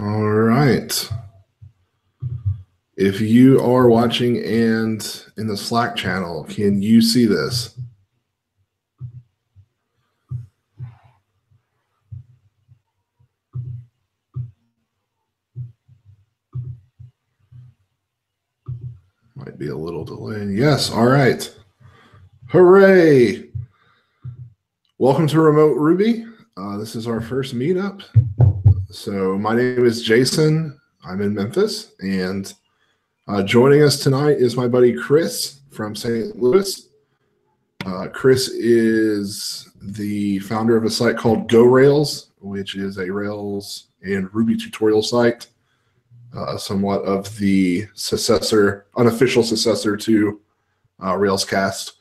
All right. If you are watching and in the Slack channel, can you see this? Might be a little delay. Yes. All right. Hooray. Welcome to Remote Ruby. Uh, this is our first meetup. So, my name is Jason. I'm in Memphis. And uh, joining us tonight is my buddy Chris from St. Louis. Uh, Chris is the founder of a site called Go Rails, which is a Rails and Ruby tutorial site, uh, somewhat of the successor, unofficial successor to uh, Railscast.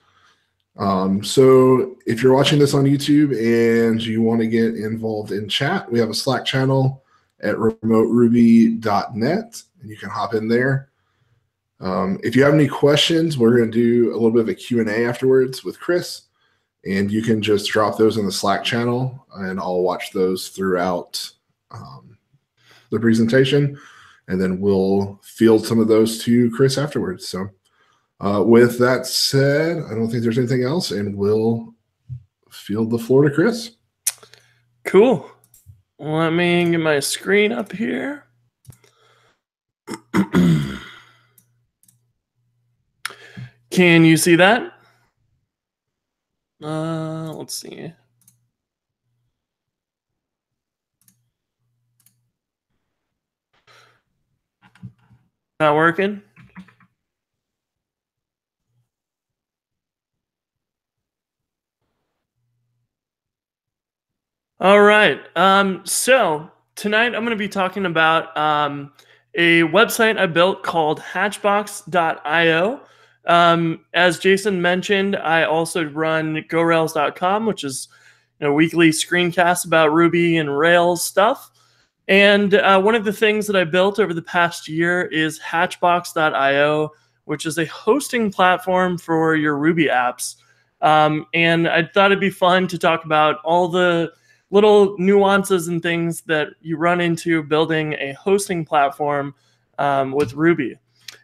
Um, so if you're watching this on YouTube and you want to get involved in chat, we have a Slack channel at remoteruby.net and you can hop in there. Um, if you have any questions, we're going to do a little bit of a Q&A afterwards with Chris and you can just drop those in the Slack channel and I'll watch those throughout um, the presentation and then we'll field some of those to Chris afterwards. So uh, with that said, I don't think there's anything else, and we'll field the floor to Chris. Cool. Let me get my screen up here. Can you see that? Uh, let's see. Not working? All right. Um, so tonight I'm going to be talking about um, a website I built called Hatchbox.io. Um, as Jason mentioned, I also run GoRails.com, which is a weekly screencast about Ruby and Rails stuff. And uh, one of the things that I built over the past year is Hatchbox.io, which is a hosting platform for your Ruby apps. Um, and I thought it'd be fun to talk about all the little nuances and things that you run into building a hosting platform um, with Ruby.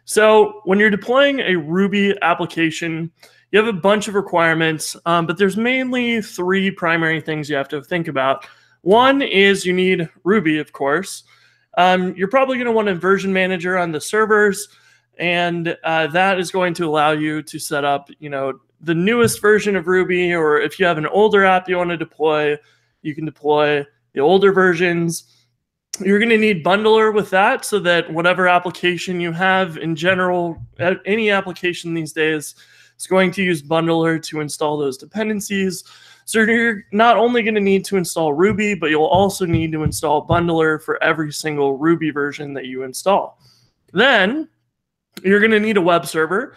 So when you're deploying a Ruby application, you have a bunch of requirements, um, but there's mainly three primary things you have to think about. One is you need Ruby, of course. Um, you're probably going to want a version manager on the servers, and uh, that is going to allow you to set up, you know, the newest version of Ruby, or if you have an older app you want to deploy, you can deploy the older versions. You're going to need Bundler with that so that whatever application you have in general, any application these days is going to use Bundler to install those dependencies. So you're not only going to need to install Ruby, but you'll also need to install Bundler for every single Ruby version that you install. Then you're going to need a web server.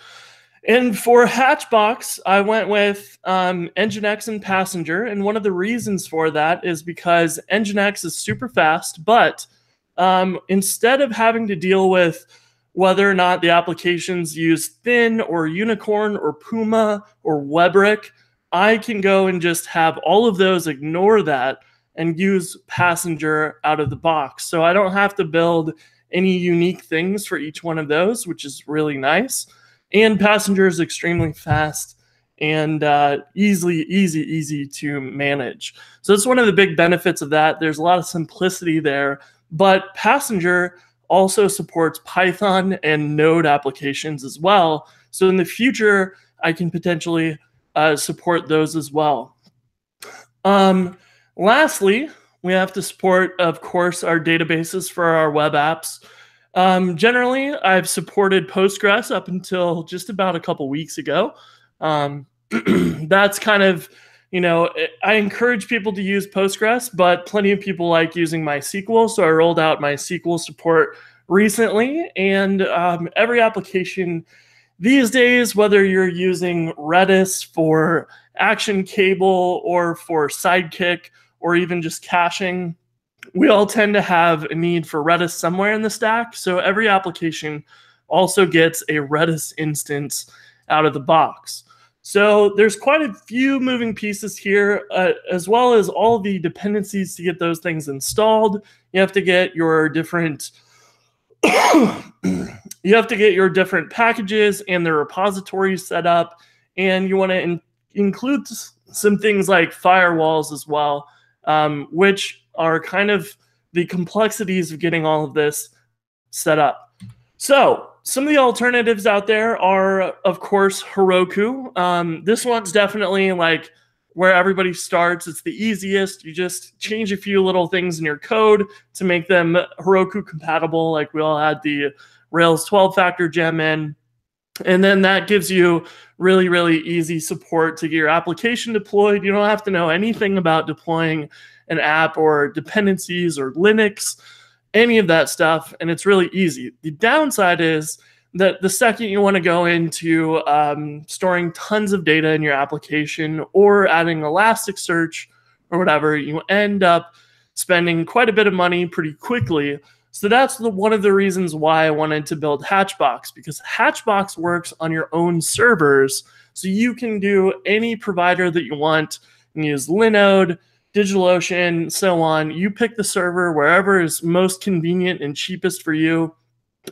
And for Hatchbox, I went with um, Nginx and Passenger. And one of the reasons for that is because Nginx is super fast, but um, instead of having to deal with whether or not the applications use Thin or Unicorn or Puma or Webrick, I can go and just have all of those ignore that and use Passenger out of the box. So I don't have to build any unique things for each one of those, which is really nice and passenger is extremely fast and uh, easily easy easy to manage. So that's one of the big benefits of that. There's a lot of simplicity there but passenger also supports python and node applications as well. So in the future i can potentially uh, support those as well. Um, lastly we have to support of course our databases for our web apps um, generally, I've supported Postgres up until just about a couple weeks ago. Um, that's kind of, you know, I encourage people to use Postgres, but plenty of people like using MySQL. So I rolled out MySQL support recently, and um, every application these days, whether you're using Redis for Action Cable or for Sidekiq or even just caching, we all tend to have a need for Redis somewhere in the stack. So every application also gets a Redis instance out of the box. So there's quite a few moving pieces here, uh, as well as all the dependencies to get those things installed. You have to get your different you have to get your different packages and the repositories set up, and you want to in- include some things like firewalls as well, um, which are kind of the complexities of getting all of this set up. So, some of the alternatives out there are, of course, Heroku. Um, this one's definitely like where everybody starts. It's the easiest. You just change a few little things in your code to make them Heroku compatible. Like we all had the Rails 12 factor gem in. And then that gives you really, really easy support to get your application deployed. You don't have to know anything about deploying an app or dependencies or Linux, any of that stuff. And it's really easy. The downside is that the second you want to go into um, storing tons of data in your application or adding Elasticsearch or whatever, you end up spending quite a bit of money pretty quickly. So that's the, one of the reasons why I wanted to build Hatchbox because Hatchbox works on your own servers. So you can do any provider that you want. Can use Linode, DigitalOcean, so on. You pick the server wherever is most convenient and cheapest for you.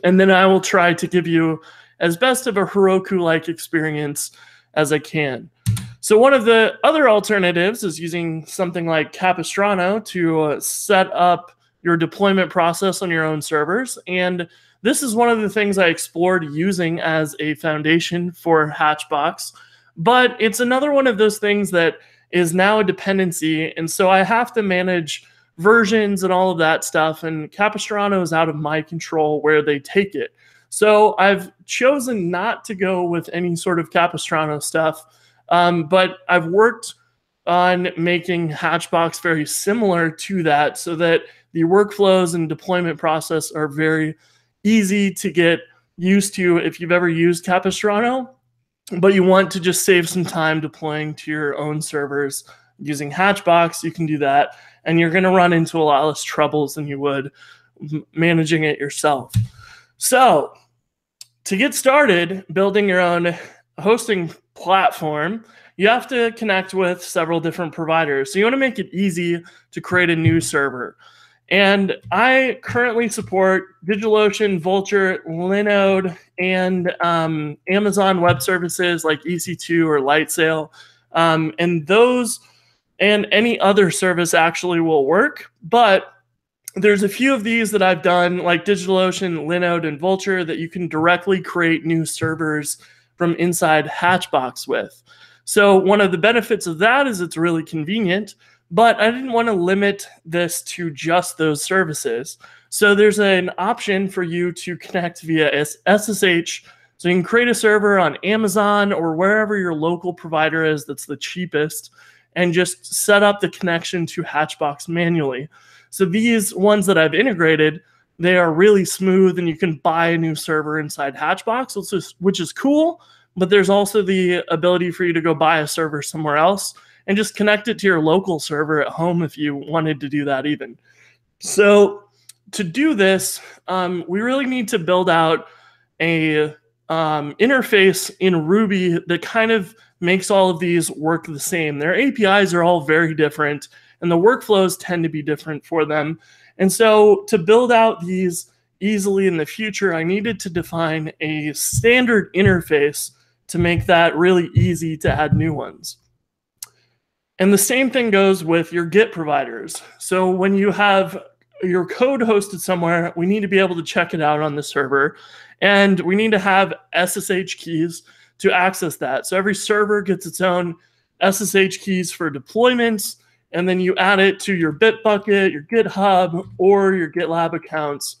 And then I will try to give you as best of a Heroku like experience as I can. So, one of the other alternatives is using something like Capistrano to uh, set up your deployment process on your own servers. And this is one of the things I explored using as a foundation for Hatchbox. But it's another one of those things that is now a dependency. And so I have to manage versions and all of that stuff. And Capistrano is out of my control where they take it. So I've chosen not to go with any sort of Capistrano stuff. Um, but I've worked on making Hatchbox very similar to that so that the workflows and deployment process are very easy to get used to if you've ever used Capistrano, but you want to just save some time deploying to your own servers using Hatchbox, you can do that and you're going to run into a lot less troubles than you would managing it yourself. So, to get started building your own hosting platform, you have to connect with several different providers. So, you want to make it easy to create a new server. And I currently support DigitalOcean, Vultr, Linode, and um, Amazon Web Services like EC2 or Lightsail. Um, and those and any other service actually will work. But there's a few of these that I've done, like DigitalOcean, Linode, and Vultr, that you can directly create new servers from inside Hatchbox with. So one of the benefits of that is it's really convenient, but I didn't want to limit this to just those services. So there's an option for you to connect via SSH. So you can create a server on Amazon or wherever your local provider is that's the cheapest and just set up the connection to Hatchbox manually. So these ones that I've integrated, they are really smooth and you can buy a new server inside Hatchbox, which is, which is cool. But there's also the ability for you to go buy a server somewhere else and just connect it to your local server at home if you wanted to do that even. So to do this, um, we really need to build out a um, interface in Ruby that kind of makes all of these work the same. Their APIs are all very different, and the workflows tend to be different for them. And so, to build out these easily in the future, I needed to define a standard interface to make that really easy to add new ones. And the same thing goes with your Git providers. So, when you have your code hosted somewhere, we need to be able to check it out on the server. And we need to have SSH keys to access that. So every server gets its own SSH keys for deployments, and then you add it to your Bitbucket, your GitHub, or your GitLab accounts.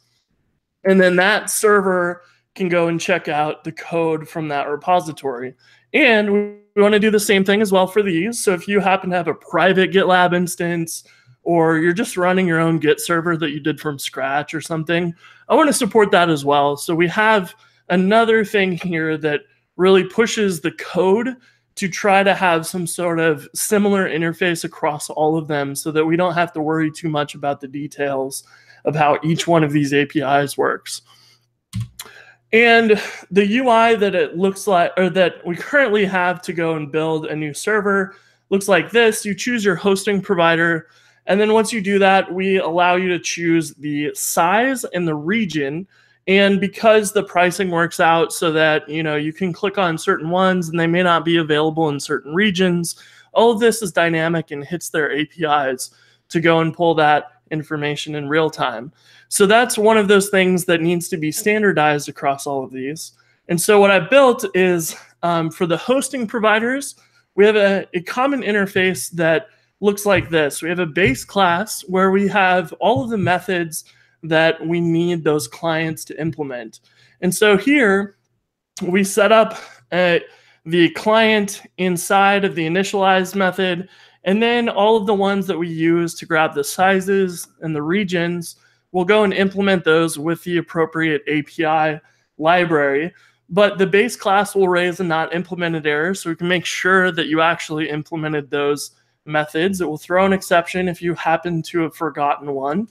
And then that server can go and check out the code from that repository. And we want to do the same thing as well for these. So if you happen to have a private GitLab instance, or you're just running your own Git server that you did from scratch or something, I want to support that as well. So we have another thing here that really pushes the code to try to have some sort of similar interface across all of them so that we don't have to worry too much about the details of how each one of these APIs works. And the UI that it looks like, or that we currently have to go and build a new server, looks like this. You choose your hosting provider. And then once you do that, we allow you to choose the size and the region. And because the pricing works out so that, you know, you can click on certain ones and they may not be available in certain regions, all of this is dynamic and hits their APIs to go and pull that information in real time. So that's one of those things that needs to be standardized across all of these. And so what I built is um, for the hosting providers, we have a, a common interface that looks like this. We have a base class where we have all of the methods that we need those clients to implement. And so here we set up the client inside of the initialize method, and then all of the ones that we use to grab the sizes and the regions, we'll go and implement those with the appropriate API library. But the base class will raise a not implemented error, so we can make sure that you actually implemented those methods. It will throw an exception if you happen to have forgotten one.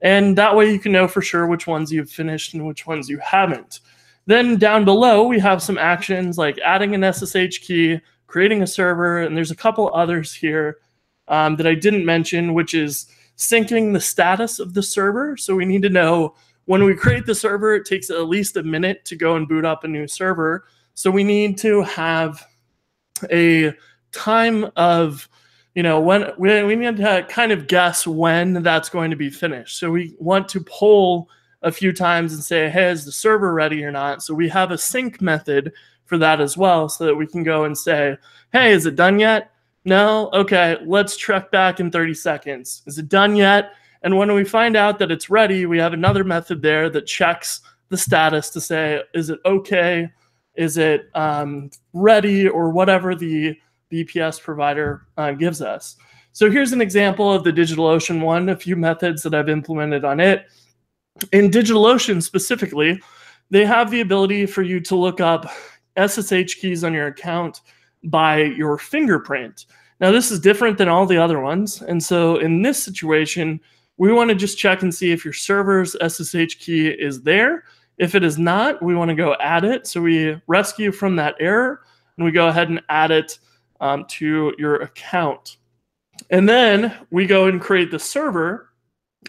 And that way you can know for sure which ones you've finished and which ones you haven't. Then down below, we have some actions like adding an SSH key, creating a server, and there's a couple others here um, that I didn't mention, which is syncing the status of the server. So we need to know when we create the server, it takes at least a minute to go and boot up a new server. So we need to have a time of, you know, when we, we need to kind of guess when that's going to be finished. So we want to poll a few times and say, hey, is the server ready or not? So we have a sync method for that as well so that we can go and say, hey, is it done yet? No? Okay, let's check back in 30 seconds. Is it done yet? And when we find out that it's ready, we have another method there that checks the status to say, is it okay? Is it um, ready or whatever the VPS provider uh, gives us. So here's an example of the DigitalOcean one, a few methods that I've implemented on it in DigitalOcean specifically, they have the ability for you to look up SSH keys on your account by your fingerprint. Now, this is different than all the other ones. And so in this situation, we want to just check and see if your server's SSH key is there. If it is not, we want to go add it. So we rescue from that error and we go ahead and add it um, to your account. And then we go and create the server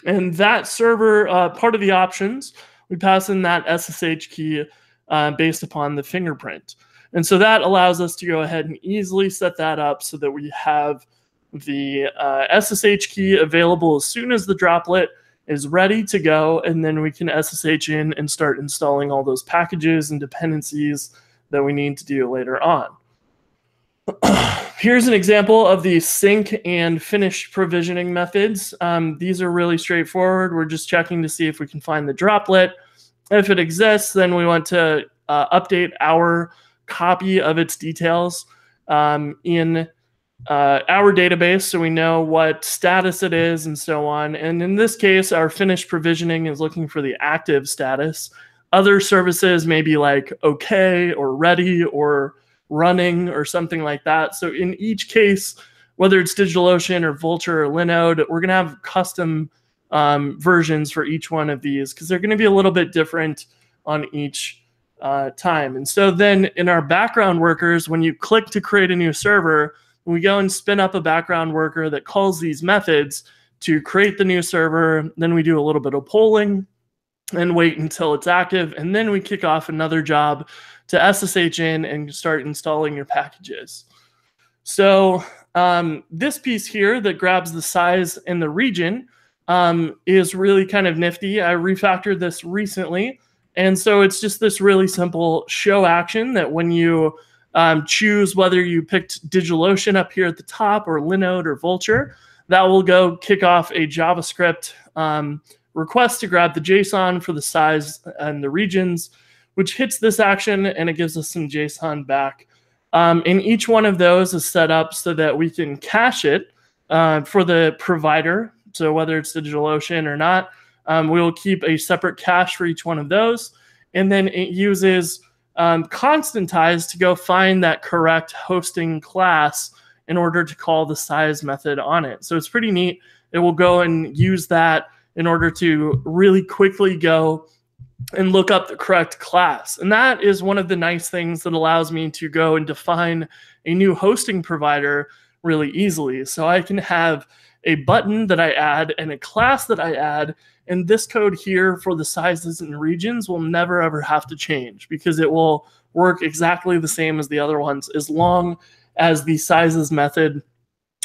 and that server, uh, part of the options, we pass in that SSH key uh, based upon the fingerprint. And so that allows us to go ahead and easily set that up so that we have the uh, SSH key available as soon as the droplet is ready to go. And then we can SSH in and start installing all those packages and dependencies that we need to do later on. Here's an example of the sync and finish provisioning methods. Um, these are really straightforward. We're just checking to see if we can find the droplet. If it exists, then we want to uh, update our copy of its details um, in uh, our database so we know what status it is and so on. And in this case, our finished provisioning is looking for the active status. Other services may be like okay or ready or running or something like that. So in each case, whether it's DigitalOcean or Vultr or Linode, we're going to have custom um, versions for each one of these because they're going to be a little bit different on each uh, time. And so then in our background workers, when you click to create a new server, we go and spin up a background worker that calls these methods to create the new server. Then we do a little bit of polling and wait until it's active. And then we kick off another job to SSH in and start installing your packages. So um, this piece here that grabs the size and the region um, is really kind of nifty. I refactored this recently. And so it's just this really simple show action that when you um, choose whether you picked DigitalOcean up here at the top or Linode or Vultr, that will go kick off a JavaScript um, request to grab the JSON for the size and the regions which hits this action and it gives us some JSON back. Um, and each one of those is set up so that we can cache it uh, for the provider. So whether it's DigitalOcean or not, um, we will keep a separate cache for each one of those. And then it uses um, constantize to go find that correct hosting class in order to call the size method on it. So it's pretty neat. It will go and use that in order to really quickly go and look up the correct class. And that is one of the nice things that allows me to go and define a new hosting provider really easily. So I can have a button that I add and a class that I add. And this code here for the sizes and regions will never ever have to change because it will work exactly the same as the other ones as long as the sizes method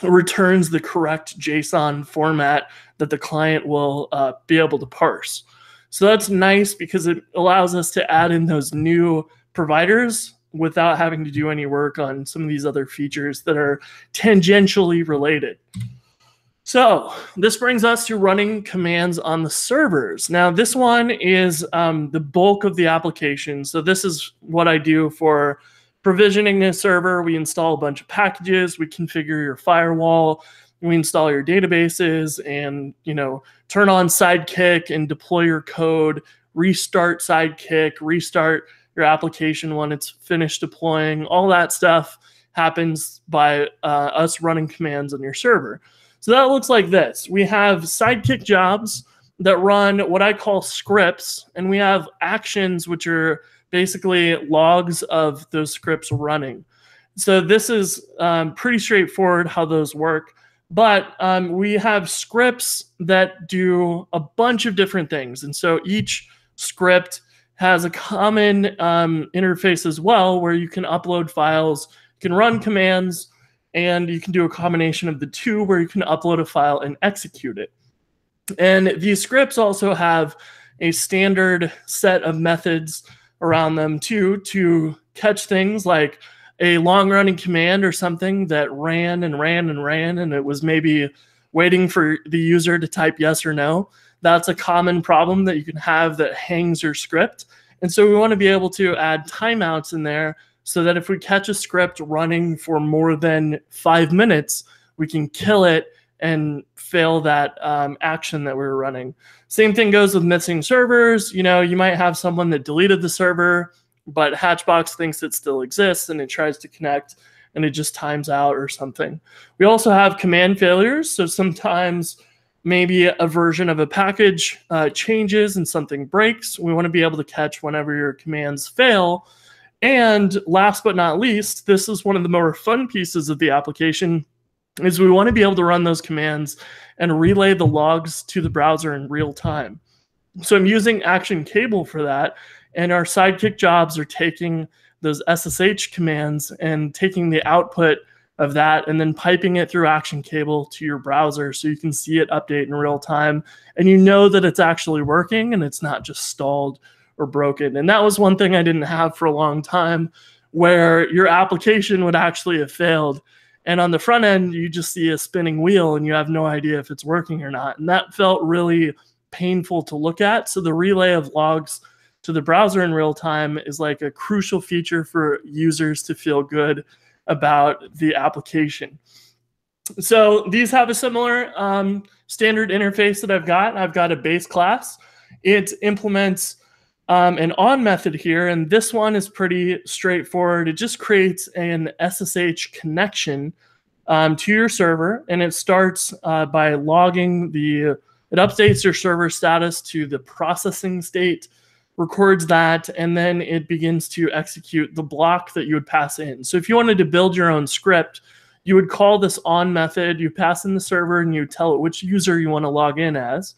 returns the correct JSON format that the client will uh, be able to parse. So that's nice because it allows us to add in those new providers without having to do any work on some of these other features that are tangentially related. So this brings us to running commands on the servers. Now this one is um, the bulk of the application. So this is what I do for provisioning a server. We install a bunch of packages. We configure your firewall. We install your databases and you know turn on Sidekiq and deploy your code. Restart Sidekiq. Restart your application when it's finished deploying. All that stuff happens by uh, us running commands on your server. So that looks like this. We have Sidekiq jobs that run what I call scripts, and we have actions, which are basically logs of those scripts running. So this is um, pretty straightforward how those work. But um, we have scripts that do a bunch of different things. And so each script has a common um, interface as well where you can upload files, you can run commands, and you can do a combination of the two where you can upload a file and execute it. And these scripts also have a standard set of methods around them too to catch things like a long running command or something that ran and ran and ran and it was maybe waiting for the user to type yes or no. That's a common problem that you can have that hangs your script. And so we want to be able to add timeouts in there so that if we catch a script running for more than five minutes, we can kill it and fail that um, action that we are running. Same thing goes with missing servers. You know, you might have someone that deleted the server, but Hatchbox thinks it still exists and it tries to connect and it just times out or something. We also have command failures. So sometimes maybe a version of a package uh, changes and something breaks. We want to be able to catch whenever your commands fail and last but not least, this is one of the more fun pieces of the application is we want to be able to run those commands and relay the logs to the browser in real time. So I'm using Action Cable for that. And our Sidekiq jobs are taking those SSH commands and taking the output of that and then piping it through Action Cable to your browser so you can see it update in real time. And you know that it's actually working and it's not just stalled or broken. And that was one thing I didn't have for a long time where your application would actually have failed. And on the front end, you just see a spinning wheel and you have no idea if it's working or not. And that felt really painful to look at. So the relay of logs to the browser in real time is like a crucial feature for users to feel good about the application. So these have a similar um, standard interface that I've got. I've got a base class. It implements um, an on method here, and this one is pretty straightforward. It just creates an SSH connection um, to your server, and it starts uh, by logging the, it updates your server status to the processing state, records that, and then it begins to execute the block that you would pass in. So if you wanted to build your own script, you would call this on method, you pass in the server, and you tell it which user you want to log in as.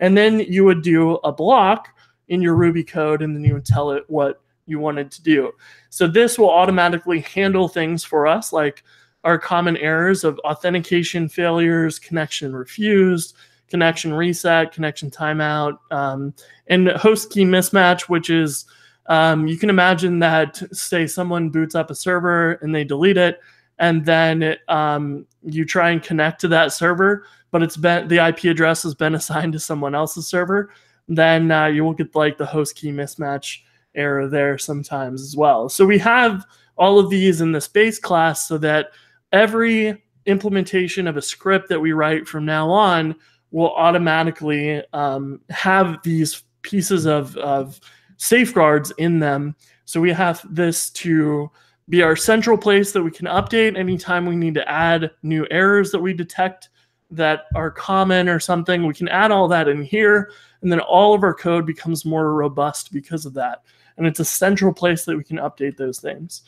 And then you would do a block in your Ruby code, and then you would tell it what you wanted to do. So this will automatically handle things for us, like our common errors of authentication failures, connection refused, connection reset, connection timeout, um, and host key mismatch, which is um, you can imagine that, say, someone boots up a server and they delete it, and then um, you try and connect to that server, but it's been the IP address has been assigned to someone else's server then uh, you will get like the host key mismatch error there sometimes as well. So we have all of these in this base class so that every implementation of a script that we write from now on will automatically um, have these pieces of, of safeguards in them. So we have this to be our central place that we can update anytime we need to add new errors that we detect that are common or something, we can add all that in here, and then all of our code becomes more robust because of that. And it's a central place that we can update those things.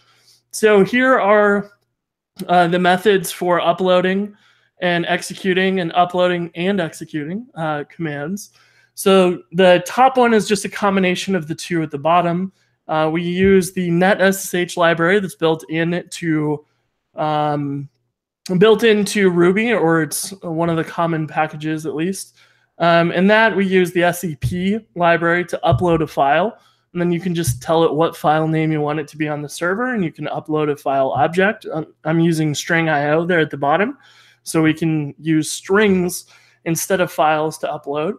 So here are uh, the methods for uploading and executing and uploading and executing uh, commands. So the top one is just a combination of the two at the bottom. Uh, we use the NetSSH library that's built into um, built into Ruby, or it's one of the common packages at least. Um, and that we use the SCP library to upload a file. And then you can just tell it what file name you want it to be on the server, and you can upload a file object. Um, I'm using string IO there at the bottom. So we can use strings instead of files to upload.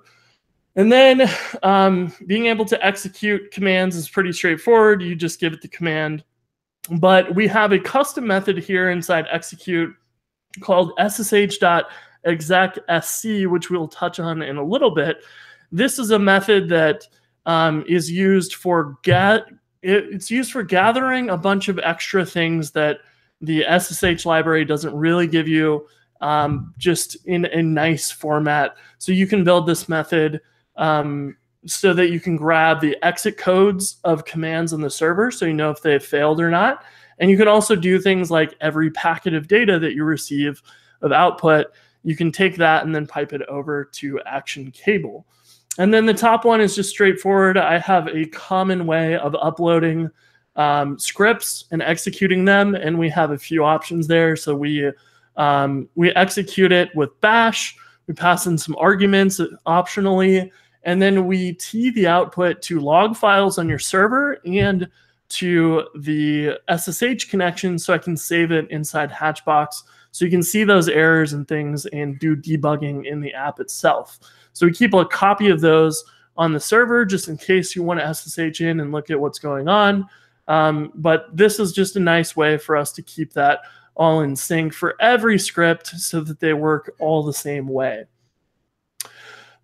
And then um, being able to execute commands is pretty straightforward. You just give it the command. But we have a custom method here inside execute called ssh.execSC, which we'll touch on in a little bit. This is a method that um, is used for get it's used for gathering a bunch of extra things that the SSH library doesn't really give you um, just in a nice format. So you can build this method um, so that you can grab the exit codes of commands on the server so you know if they failed or not. And you can also do things like every packet of data that you receive of output, you can take that and then pipe it over to Action Cable. And then the top one is just straightforward. I have a common way of uploading um, scripts and executing them, and we have a few options there. So we um, we execute it with bash. We pass in some arguments optionally, and then we tee the output to log files on your server and to the SSH connection so I can save it inside Hatchbox so you can see those errors and things and do debugging in the app itself. So we keep a copy of those on the server just in case you want to SSH in and look at what's going on. Um, but this is just a nice way for us to keep that all in sync for every script so that they work all the same way.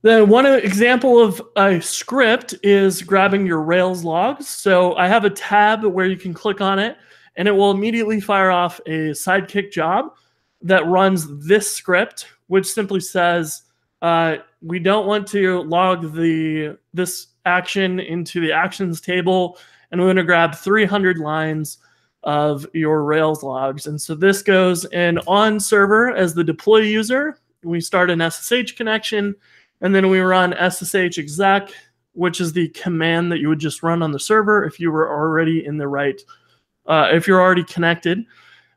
Then one example of a script is grabbing your Rails logs. So I have a tab where you can click on it and it will immediately fire off a Sidekiq job that runs this script, which simply says uh, we don't want to log the this action into the actions table and we're going to grab 300 lines of your Rails logs. And so this goes in on server as the deploy user. We start an SSH connection, and then we run SSH exec, which is the command that you would just run on the server if you were already in the right, uh, if you're already connected.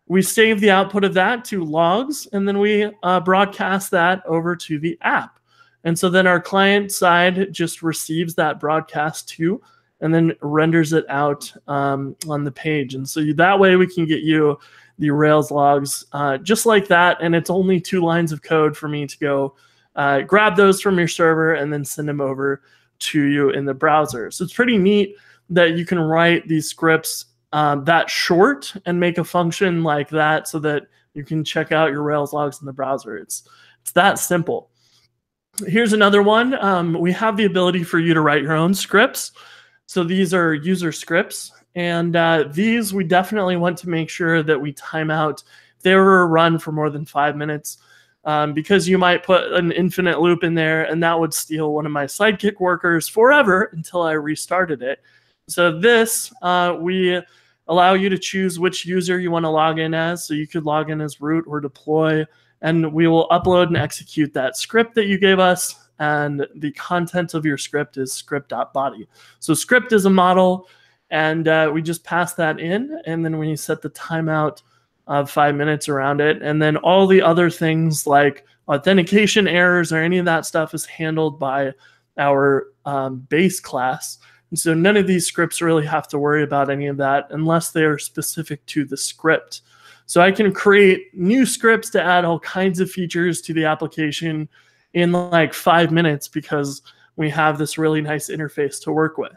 We save the output of that to logs, and then we uh, broadcast that over to the app. And so then our client side just receives that broadcast to and then renders it out um, on the page. And so that way we can get you the Rails logs uh, just like that. And it's only two lines of code for me to go uh, grab those from your server and then send them over to you in the browser. So it's pretty neat that you can write these scripts um, that short and make a function like that so that you can check out your Rails logs in the browser. It's, it's that simple. Here's another one. Um, we have the ability for you to write your own scripts. So these are user scripts. And uh, these we definitely want to make sure that we time out they were run for more than five minutes um, because you might put an infinite loop in there and that would steal one of my Sidekiq workers forever until I restarted it. So this, uh, we allow you to choose which user you want to log in as. So you could log in as root or deploy, and we will upload and execute that script that you gave us and the content of your script is script.body. So script is a model, and uh, we just pass that in, and then when you set the timeout of five minutes around it, and then all the other things like authentication errors or any of that stuff is handled by our um, base class. And so none of these scripts really have to worry about any of that unless they are specific to the script. So I can create new scripts to add all kinds of features to the application in like five minutes because we have this really nice interface to work with.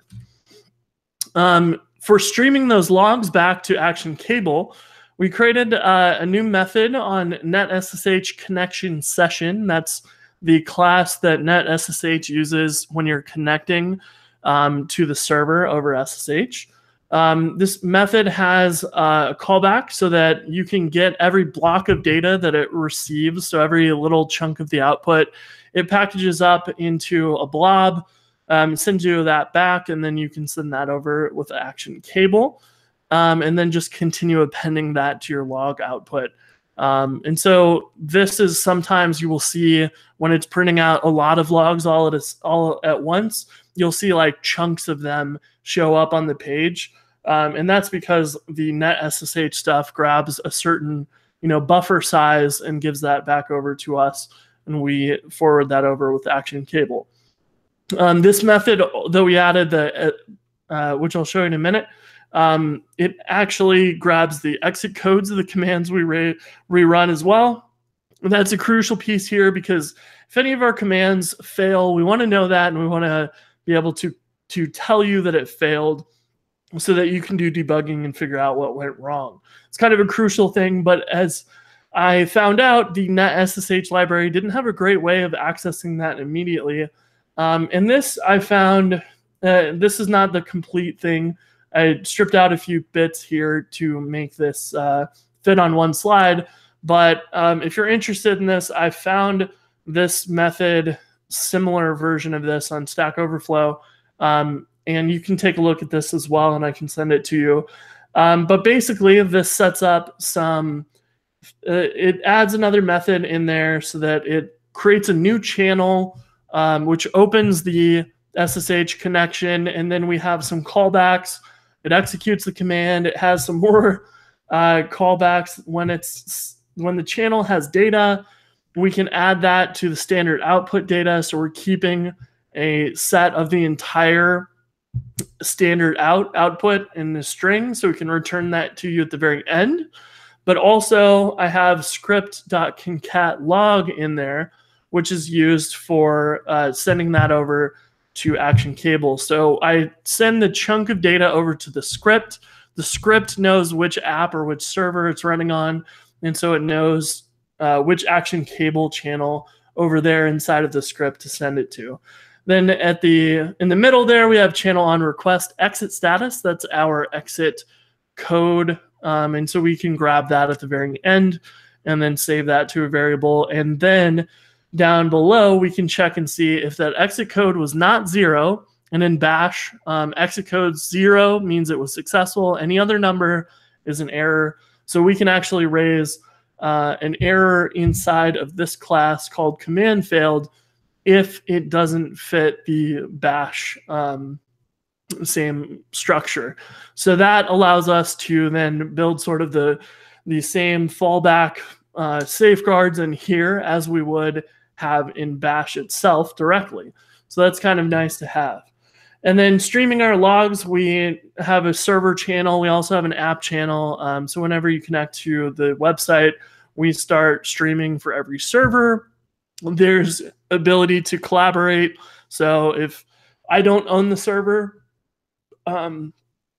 Um, for streaming those logs back to Action Cable, we created uh, a new method on NetSSH connection session. That's the class that NetSSH uses when you're connecting um, to the server over SSH. Um, this method has uh, a callback so that you can get every block of data that it receives. So every little chunk of the output, it packages up into a blob, um, sends you that back, and then you can send that over with action cable, um, and then just continue appending that to your log output. Um, and so this is sometimes you will see when it's printing out a lot of logs all at a, all at once, you'll see like chunks of them show up on the page. Um, and that's because the net SSH stuff grabs a certain you know buffer size and gives that back over to us, and we forward that over with Action Cable. Um, this method that we added, the uh, uh, which I'll show you in a minute, um, it actually grabs the exit codes of the commands we re rerun as well. And that's a crucial piece here because if any of our commands fail, we want to know that and we want to be able to to tell you that it failed so that you can do debugging and figure out what went wrong. It's kind of a crucial thing, but as I found out, the NetSSH library didn't have a great way of accessing that immediately. Um, and this I found, uh, this is not the complete thing. I stripped out a few bits here to make this uh, fit on one slide. But um, if you're interested in this, I found this method, similar version of this on Stack Overflow. Um, and you can take a look at this as well, and I can send it to you. Um, but basically, this sets up some, uh, it adds another method in there so that it creates a new channel, um, which opens the SSH connection, and then we have some callbacks. It executes the command. It has some more uh, callbacks when it's when the channel has data. We can add that to the standard output data, so we're keeping a set of the entire standard out output in the string so we can return that to you at the very end but also i have script.concat log in there which is used for uh, sending that over to action cable so i send the chunk of data over to the script the script knows which app or which server it's running on and so it knows uh, which action cable channel over there inside of the script to send it to then at the in the middle there, we have channel on request exit status. That's our exit code. Um, and so we can grab that at the very end and then save that to a variable. And then down below, we can check and see if that exit code was not zero. And in bash, um, exit code zero means it was successful. Any other number is an error. So we can actually raise uh, an error inside of this class called command failed if it doesn't fit the bash um, same structure. So that allows us to then build sort of the the same fallback uh, safeguards in here as we would have in bash itself directly. So that's kind of nice to have. And then streaming our logs, we have a server channel. We also have an app channel. Um, so whenever you connect to the website, we start streaming for every server there's ability to collaborate. So if I don't own the server, um,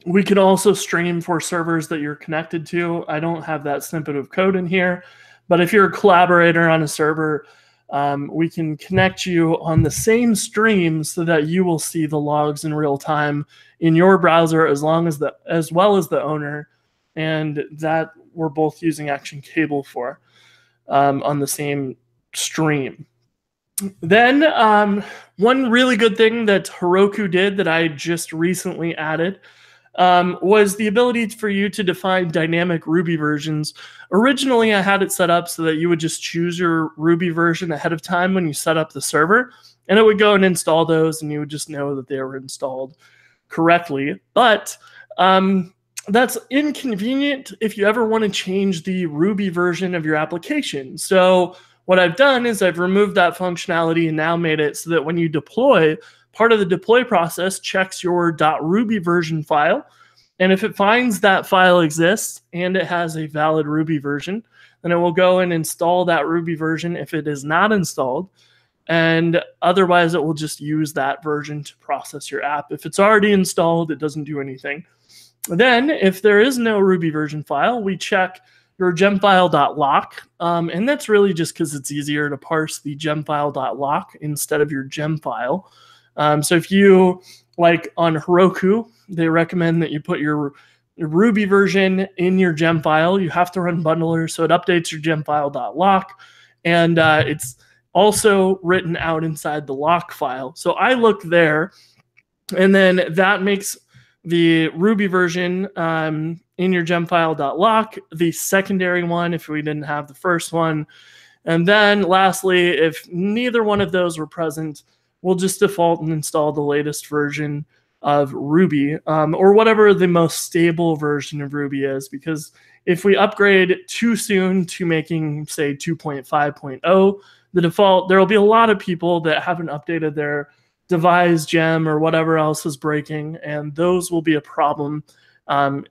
we can also stream for servers that you're connected to. I don't have that snippet of code in here, but if you're a collaborator on a server, um, we can connect you on the same stream so that you will see the logs in real time in your browser as long as the as well as the owner, and that we're both using Action Cable for um, on the same stream. Then, um, one really good thing that Heroku did that I just recently added um, was the ability for you to define dynamic Ruby versions. Originally, I had it set up so that you would just choose your Ruby version ahead of time when you set up the server, and it would go and install those, and you would just know that they were installed correctly. But um, that's inconvenient if you ever want to change the Ruby version of your application. So what I've done is I've removed that functionality and now made it so that when you deploy, part of the deploy process checks your .ruby version file. And if it finds that file exists and it has a valid Ruby version, then it will go and install that Ruby version if it is not installed. And otherwise, it will just use that version to process your app. If it's already installed, it doesn't do anything. Then, if there is no Ruby version file, we check your gemfile.lock. Um, and that's really just because it's easier to parse the gemfile.lock instead of your gem file. Um, so if you like on Heroku, they recommend that you put your, Ruby version in your gem file. You have to run bundler, so it updates your gem file.lock. And uh, it's also written out inside the lock file. So I look there, and then that makes the Ruby version um, in your gem gemfile.lock, the secondary one if we didn't have the first one. And then lastly, if neither one of those were present, we'll just default and install the latest version of Ruby um, or whatever the most stable version of Ruby is. Because if we upgrade too soon to making, say, 2.5.0, the default, there will be a lot of people that haven't updated their devise gem or whatever else is breaking, and those will be a problem um,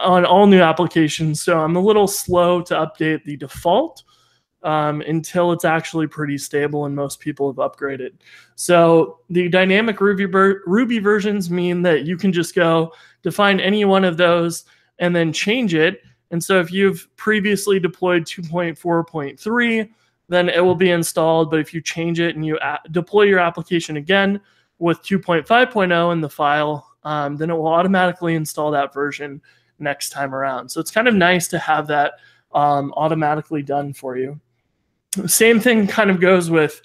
on all new applications. So I'm a little slow to update the default um, until it's actually pretty stable and most people have upgraded. So the dynamic Ruby, Ruby versions mean that you can just go define any one of those and then change it. And so if you've previously deployed 2.4.3, then it will be installed. But if you change it and you deploy your application again with 2.5.0 in the file, um, then it will automatically install that version next time around. So it's kind of nice to have that um, automatically done for you. Same thing kind of goes with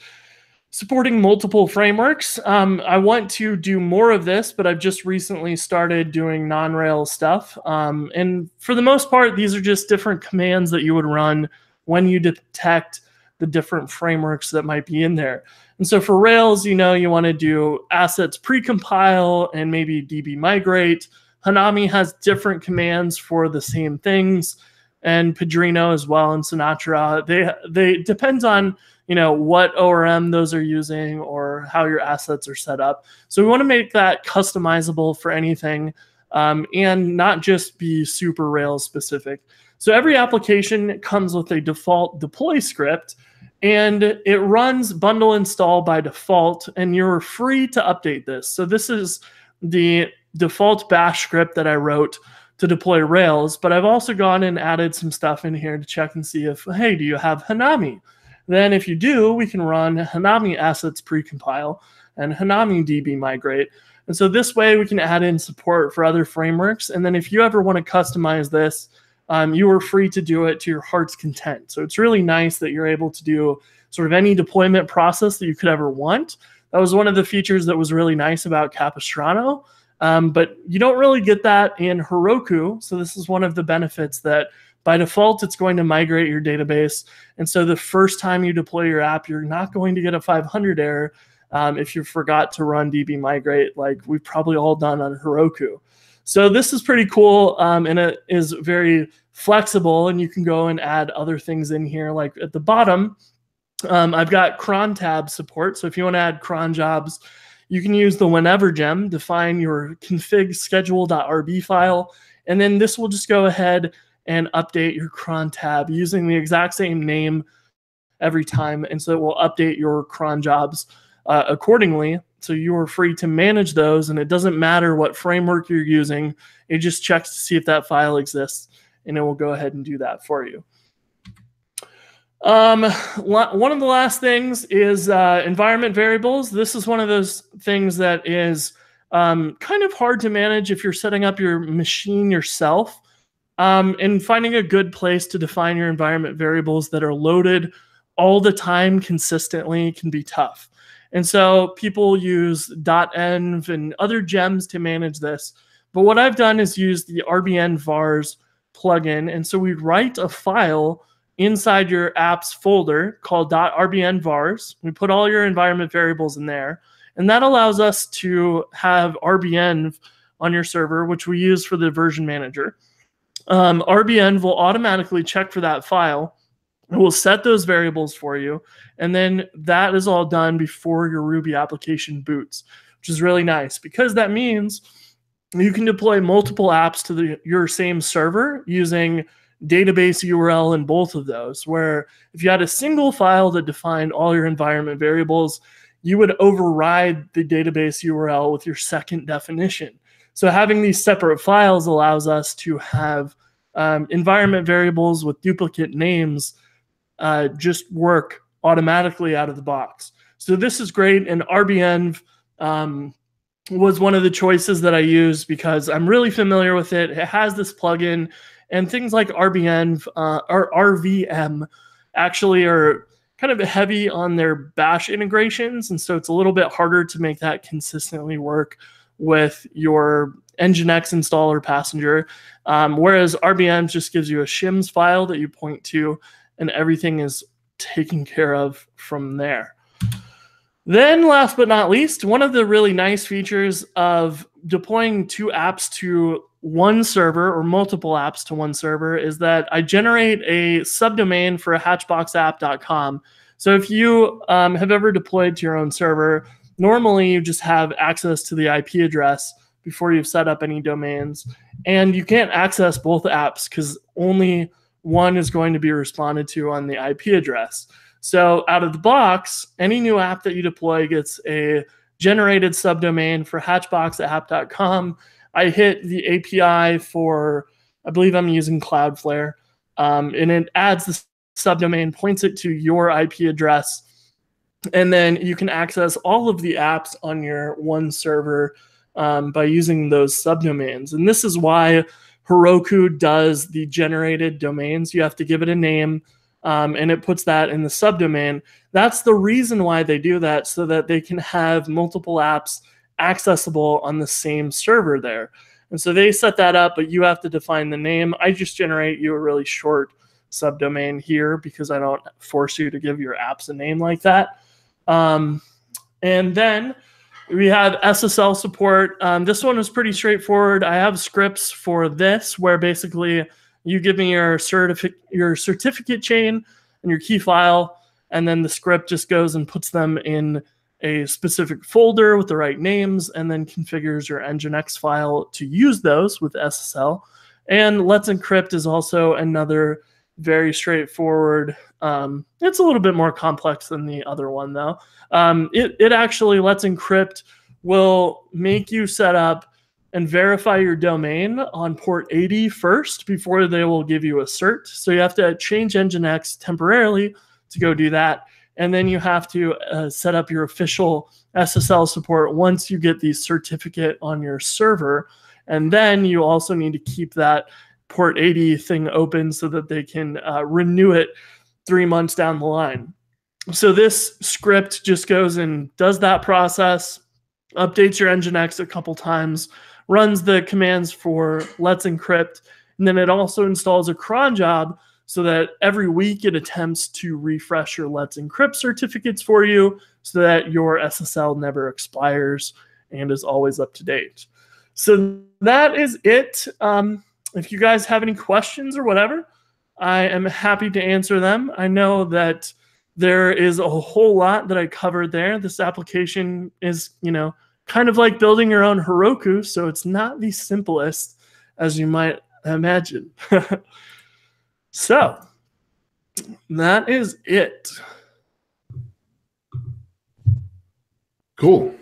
supporting multiple frameworks. Um, I want to do more of this, but I've just recently started doing non-Rails stuff. Um, and for the most part, these are just different commands that you would run when you detect the different frameworks that might be in there. And so for Rails, you know, you want to do assets precompile and maybe DB migrate. Hanami has different commands for the same things, and Padrino as well, and Sinatra. They they depends on you know what ORM those are using or how your assets are set up. So we want to make that customizable for anything, um, and not just be super Rails specific. So every application comes with a default deploy script and it runs bundle install by default and you're free to update this so this is the default bash script that i wrote to deploy rails but i've also gone and added some stuff in here to check and see if hey do you have hanami then if you do we can run hanami assets precompile and hanami db migrate and so this way we can add in support for other frameworks and then if you ever want to customize this um, you are free to do it to your heart's content. So it's really nice that you're able to do sort of any deployment process that you could ever want. That was one of the features that was really nice about Capistrano. Um, but you don't really get that in Heroku. So this is one of the benefits that by default, it's going to migrate your database. And so the first time you deploy your app, you're not going to get a 500 error um, if you forgot to run DB migrate, like we've probably all done on Heroku. So this is pretty cool um, and it is very flexible and you can go and add other things in here. Like at the bottom, um, I've got cron tab support. So if you want to add cron jobs, you can use the whenever gem, define your config schedule.rb file, and then this will just go ahead and update your cron tab using the exact same name every time. And so it will update your cron jobs uh, accordingly. So you are free to manage those, and it doesn't matter what framework you're using. It just checks to see if that file exists, and it will go ahead and do that for you. Um, one of the last things is uh, environment variables. This is one of those things that is um, kind of hard to manage if you're setting up your machine yourself. Um, and finding a good place to define your environment variables that are loaded all the time consistently can be tough. And so people use .env and other gems to manage this. But what I've done is use the rbenv vars plugin. And so we write a file inside your apps folder called .rbenv vars. We put all your environment variables in there. And that allows us to have rbenv on your server, which we use for the version manager. Um, rbenv will automatically check for that file it will set those variables for you. And then that is all done before your Ruby application boots, which is really nice because that means you can deploy multiple apps to the, your same server using database URL in both of those. Where if you had a single file that defined all your environment variables, you would override the database URL with your second definition. So having these separate files allows us to have um, environment variables with duplicate names uh, just work automatically out of the box. So this is great. And rbenv um, was one of the choices that I used because I'm really familiar with it. It has this plugin, and things like rbenv uh, or RVM actually are kind of heavy on their bash integrations. And so it's a little bit harder to make that consistently work with your Nginx installer passenger. Um, whereas rbenv just gives you a shims file that you point to, and everything is taken care of from there. Then, last but not least, one of the really nice features of deploying two apps to one server or multiple apps to one server is that I generate a subdomain for a hatchboxapp.com. So if you um, have ever deployed to your own server, normally you just have access to the IP address before you've set up any domains. And you can't access both apps because only one is going to be responded to on the IP address. So out of the box, any new app that you deploy gets a generated subdomain for hatchboxapp.com. I hit the API for, I believe I'm using Cloudflare, um, and it adds the subdomain, points it to your IP address, and then you can access all of the apps on your one server um, by using those subdomains. And this is why Heroku does the generated domains. You have to give it a name um, and it puts that in the subdomain. That's the reason why they do that, so that they can have multiple apps accessible on the same server there. And so they set that up, but you have to define the name. I just generate you a really short subdomain here because I don't force you to give your apps a name like that. Um, and then we have SSL support. Um, this one is pretty straightforward. I have scripts for this where basically you give me your certificate your certificate chain and your key file, and then the script just goes and puts them in a specific folder with the right names, and then configures your Nginx file to use those with SSL. And Let's Encrypt is also another very straightforward. Um, it's a little bit more complex than the other one, though. Um, it, it actually Let's Encrypt will make you set up and verify your domain on port 80 first before they will give you a cert. So you have to change Nginx temporarily to go do that. And then you have to uh, set up your official SSL support once you get the certificate on your server. And then you also need to keep that port 80 thing open so that they can uh, renew it three months down the line. So this script just goes and does that process, updates your Nginx a couple times, runs the commands for Let's Encrypt, and then it also installs a cron job so that every week it attempts to refresh your Let's Encrypt certificates for you so that your SSL never expires and is always up to date. So that is it. Um, if you guys have any questions or whatever, I am happy to answer them. I know that there is a whole lot that I covered there. This application is, you know, kind of like building your own Heroku, so it's not the simplest as you might imagine. so that is it. Cool.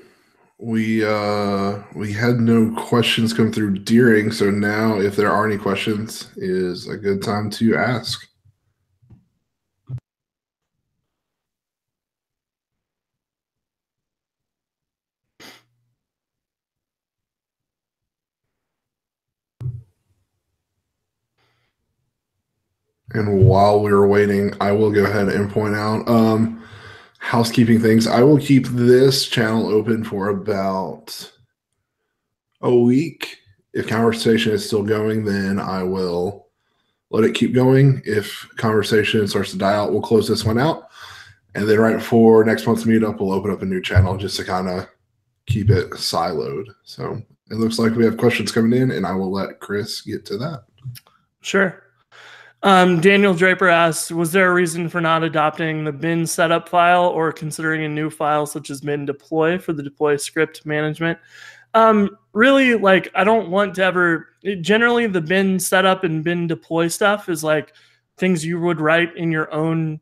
We uh we had no questions come through Deering, so now if there are any questions, is a good time to ask. And while we are waiting, I will go ahead and point out um, housekeeping things. I will keep this channel open for about a week. If conversation is still going, then I will let it keep going. If conversation starts to die out, we'll close this one out. And then right before next month's meetup, we'll open up a new channel just to kind of keep it siloed. So it looks like we have questions coming in, and I will let Chris get to that. Sure. Um, Daniel Draper asks, was there a reason for not adopting the bin setup file or considering a new file such as bin deploy for the deploy script management? Um, really, like I don't want to ever. Generally, the bin setup and bin deploy stuff is like things you would write in your own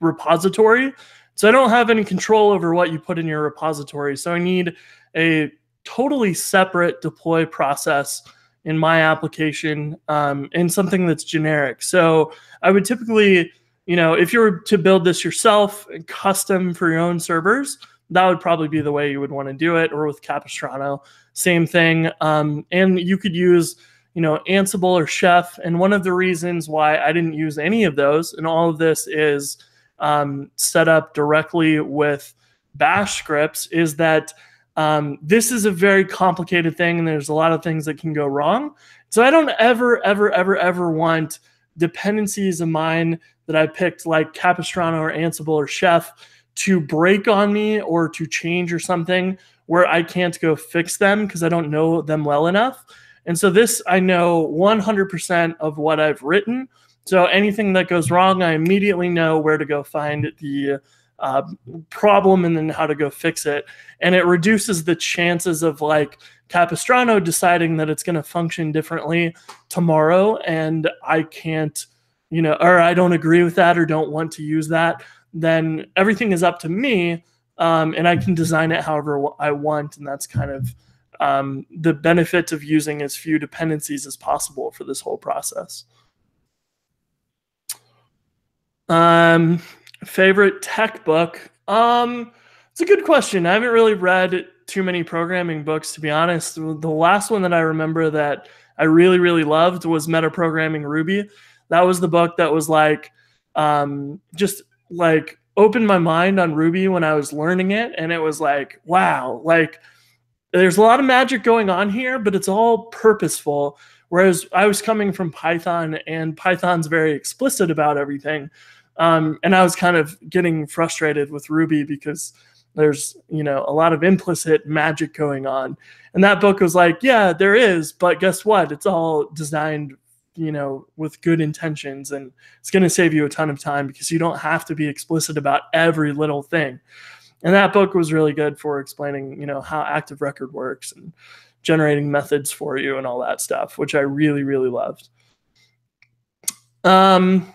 repository. So I don't have any control over what you put in your repository. So I need a totally separate deploy process in my application um, and something that's generic. So I would typically, you know, if you were to build this yourself, custom for your own servers, that would probably be the way you would want to do it. Or with Capistrano, same thing. Um, and you could use, you know, Ansible or Chef. And one of the reasons why I didn't use any of those, and all of this is um, set up directly with Bash scripts, is that um, this is a very complicated thing, and there's a lot of things that can go wrong. So I don't ever, ever, ever, ever want dependencies of mine that I picked, like Capistrano or Ansible or Chef, to break on me or to change or something where I can't go fix them because I don't know them well enough. And so this I know 100% of what I've written. So anything that goes wrong, I immediately know where to go find the uh, problem and then how to go fix it. And it reduces the chances of like Capistrano deciding that it's going to function differently tomorrow and I can't, you know, or I don't agree with that or don't want to use that. Then everything is up to me um, and I can design it however I want. And that's kind of um, the benefit of using as few dependencies as possible for this whole process. Um, Favorite tech book? Um, it's a good question. I haven't really read too many programming books, to be honest. The last one that I remember that I really, really loved was Metaprogramming Ruby. That was the book that was like, um, just like opened my mind on Ruby when I was learning it. And it was like, wow, like there's a lot of magic going on here, but it's all purposeful. Whereas I was coming from Python and Python's very explicit about everything. Um, and I was kind of getting frustrated with Ruby because there's you know a lot of implicit magic going on. And that book was like, yeah, there is, but guess what? It's all designed you know with good intentions and it's going to save you a ton of time because you don't have to be explicit about every little thing and that book was really good for explaining you know how active record works and generating methods for you and all that stuff which i really really loved um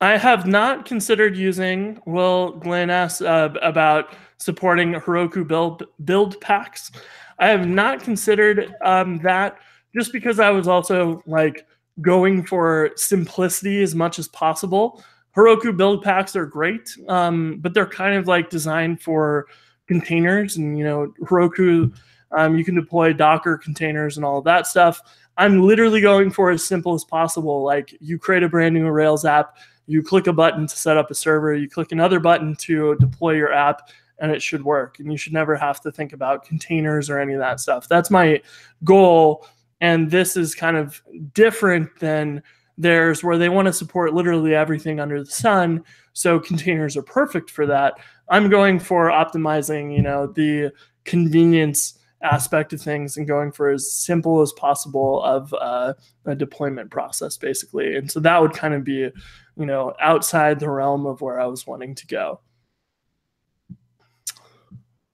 I have not considered using. Well, Glenn asked uh, about supporting Heroku build build packs. I have not considered um, that just because I was also like going for simplicity as much as possible. Heroku build packs are great, um, but they're kind of like designed for containers, and you know Heroku. Um, you can deploy Docker containers and all of that stuff. I'm literally going for as simple as possible. Like you create a brand new Rails app, you click a button to set up a server, you click another button to deploy your app, and it should work. And you should never have to think about containers or any of that stuff. That's my goal. And this is kind of different than theirs, where they want to support literally everything under the sun. So containers are perfect for that. I'm going for optimizing, you know, the convenience aspect of things and going for as simple as possible of uh, a deployment process basically. And so that would kind of be you know outside the realm of where i was wanting to go.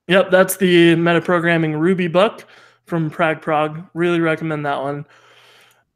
Yep that's the metaprogramming ruby book from prag prog really recommend that one.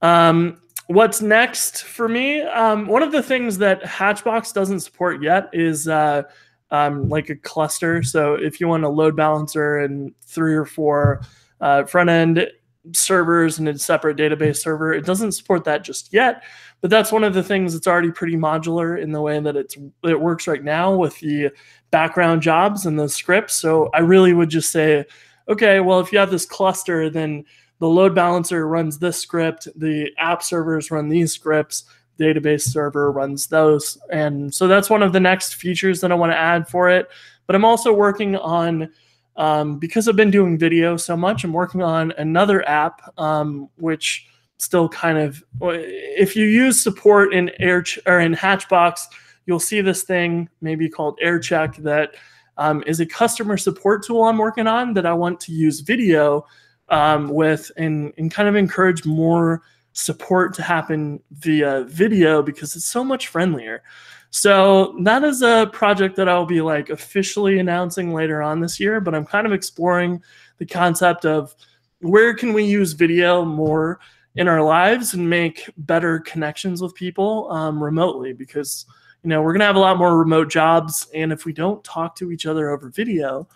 Um, what's next for me? Um, one of the things that hatchbox doesn't support yet is uh, um, like a cluster. So if you want a load balancer and three or four uh, front end servers and a separate database server, it doesn't support that just yet. But that's one of the things that's already pretty modular in the way that it's it works right now with the background jobs and the scripts. So I really would just say, okay, well, if you have this cluster, then the load balancer runs this script, the app servers run these scripts, database server runs those. And so that's one of the next features that I want to add for it. But I'm also working on, um, because I've been doing video so much, I'm working on another app, um, which still kind of, if you use support in Air or in Hatchbox, you'll see this thing maybe called AirCheck that um, is a customer support tool I'm working on that I want to use video um, with and, and kind of encourage more support to happen via video because it's so much friendlier. So that is a project that I'll be like officially announcing later on this year, but I'm kind of exploring the concept of where can we use video more in our lives and make better connections with people um, remotely because you know we're going to have a lot more remote jobs and if we don't talk to each other over video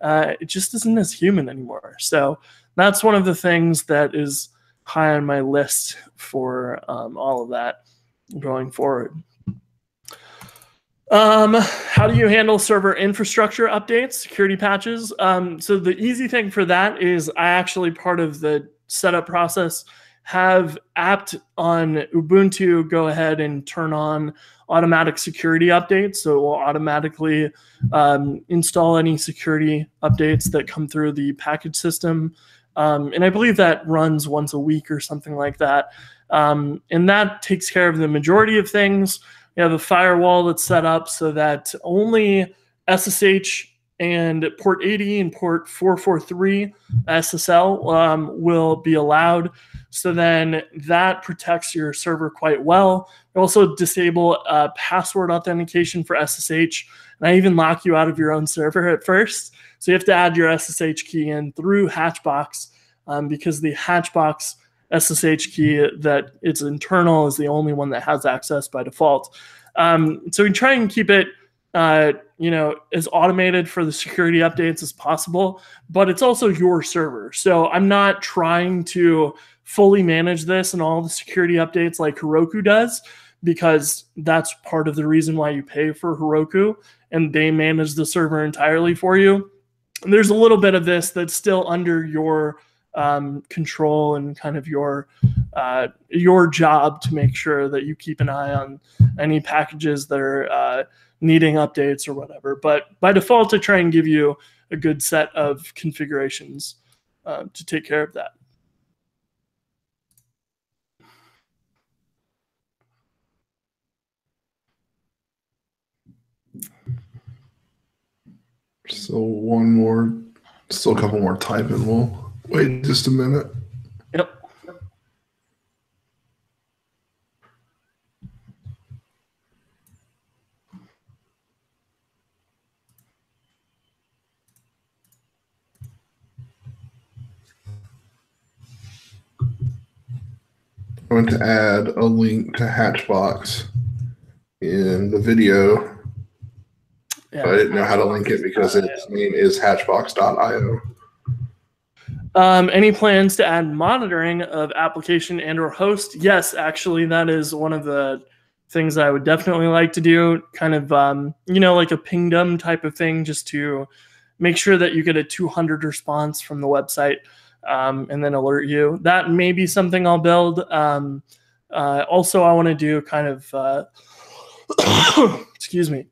uh, it just isn't as human anymore so that's one of the things that is high on my list for um, all of that going forward. Um, how do you handle server infrastructure updates, security patches? Um, so the easy thing for that is I actually part of the setup process have apt on Ubuntu go ahead and turn on automatic security updates. So it will automatically um, install any security updates that come through the package system. Um, and I believe that runs once a week or something like that. Um, and that takes care of the majority of things. You have a firewall that's set up so that only SSH and port 80 and port 443 SSL um, will be allowed. So then that protects your server quite well. You also disable uh, password authentication for SSH. And I even lock you out of your own server at first. So you have to add your SSH key in through Hatchbox um, because the Hatchbox SSH key that it's internal is the only one that has access by default. Um, so we try and keep it uh, you know, as automated for the security updates as possible, but it's also your server. So I'm not trying to fully manage this and all the security updates like Heroku does, because that's part of the reason why you pay for Heroku and they manage the server entirely for you. There's a little bit of this that's still under your um, control and kind of your uh, your job to make sure that you keep an eye on any packages that are uh, needing updates or whatever. But by default, I try and give you a good set of configurations uh, to take care of that. So one more, still a couple more typing. We'll wait just a minute. Yep. Going to add a link to Hatchbox in the video. Yeah. I didn't know how to link it because its name is hatchbox.io. Um, any plans to add monitoring of application and or host? Yes, actually, that is one of the things I would definitely like to do. Kind of, um, you know, like a pingdom type of thing, just to make sure that you get a 200 response from the website um, and then alert you. That may be something I'll build. Um, uh, also, I want to do kind of, uh, excuse me,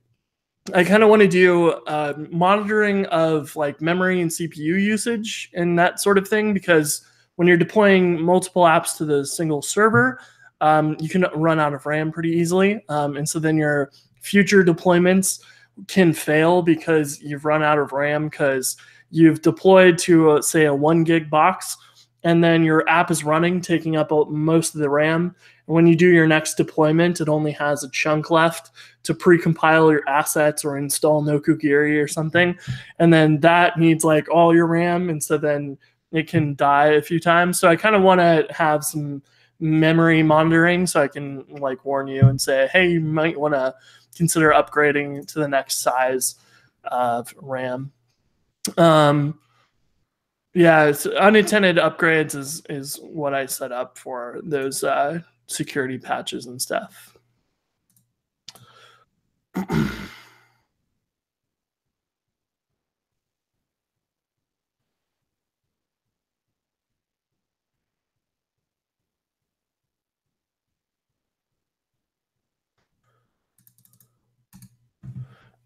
I kind of want to do uh, monitoring of like memory and CPU usage and that sort of thing because when you're deploying multiple apps to the single server, um, you can run out of RAM pretty easily. Um, and so then your future deployments can fail because you've run out of RAM because you've deployed to a, say a one gig box and then your app is running taking up most of the ram when you do your next deployment it only has a chunk left to pre-compile your assets or install nokogiri or something. And then that needs like all your ram and so then it can die a few times. So i kind of want to have some memory monitoring so i can like warn you and say hey you might want to consider upgrading to the next size of ram. Um, yeah, unattended upgrades is is what I set up for those uh, security patches and stuff.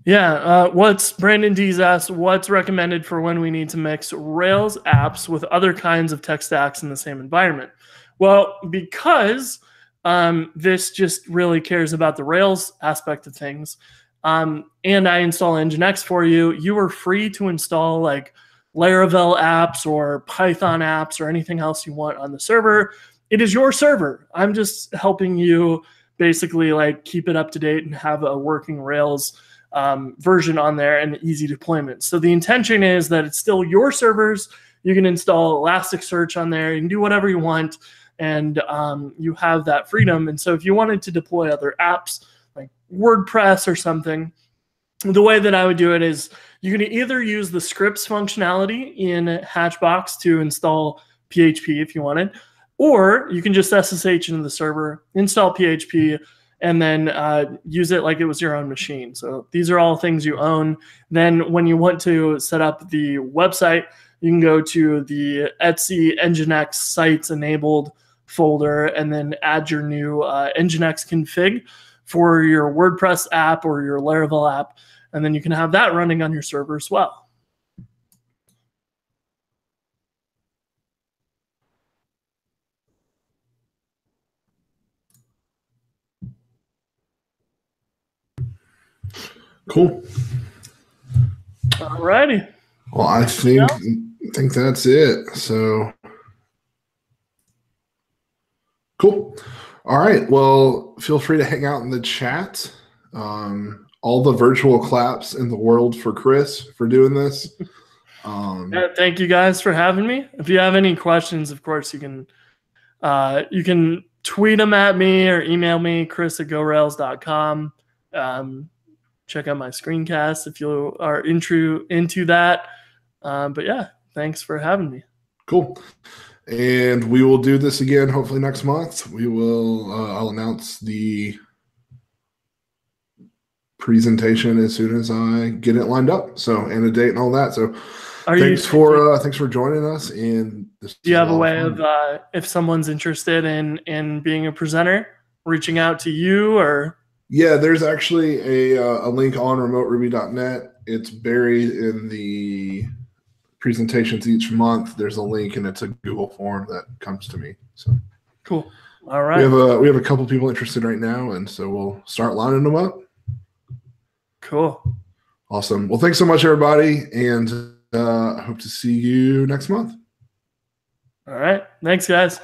Yeah, uh, what's Brandon D's asked, what's recommended for when we need to mix Rails apps with other kinds of tech stacks in the same environment? Well, because um, this just really cares about the Rails aspect of things, um, and I install Nginx for you, you are free to install like Laravel apps or Python apps or anything else you want on the server. It is your server. I'm just helping you basically like keep it up to date and have a working Rails um, version on there and easy deployment. So the intention is that it's still your servers. You can install Elasticsearch on there. You can do whatever you want, and um, you have that freedom. And so if you wanted to deploy other apps like WordPress or something, the way that I would do it is you can either use the scripts functionality in Hatchbox to install PHP if you wanted, or you can just SSH into the server, install PHP, and then uh, use it like it was your own machine. So these are all things you own. Then when you want to set up the website, you can go to the Etsy Nginx sites enabled folder and then add your new uh, Nginx config for your WordPress app or your Laravel app. And then you can have that running on your server as well. Cool. All righty. Well, I think I think that's it. So cool. All right. Well, feel free to hang out in the chat. Um, all the virtual claps in the world for Chris for doing this. Um, yeah, thank you guys for having me. If you have any questions, of course you can uh, you can tweet them at me or email me, chris at gorails.com. Um, check out my screencast if you are into into that. Um, but yeah, thanks for having me. Cool. And we will do this again hopefully next month. We will uh, I'll announce the presentation as soon as I get it lined up. So and a date and all that. So Are thanks you, for uh, thanks for joining us. And this do you have a way fun. of uh, if someone's interested in in being a presenter, reaching out to you or Yeah, there's actually a, uh, a link on remoteruby.net. It's buried in the presentations each month. There's a link and it's a Google form that comes to me. So cool. All right. we have a we have a couple people interested right now, and so we'll start lining them up. Cool. Awesome. Well, thanks so much, everybody, and uh, I hope to see you next month. All right. Thanks, guys.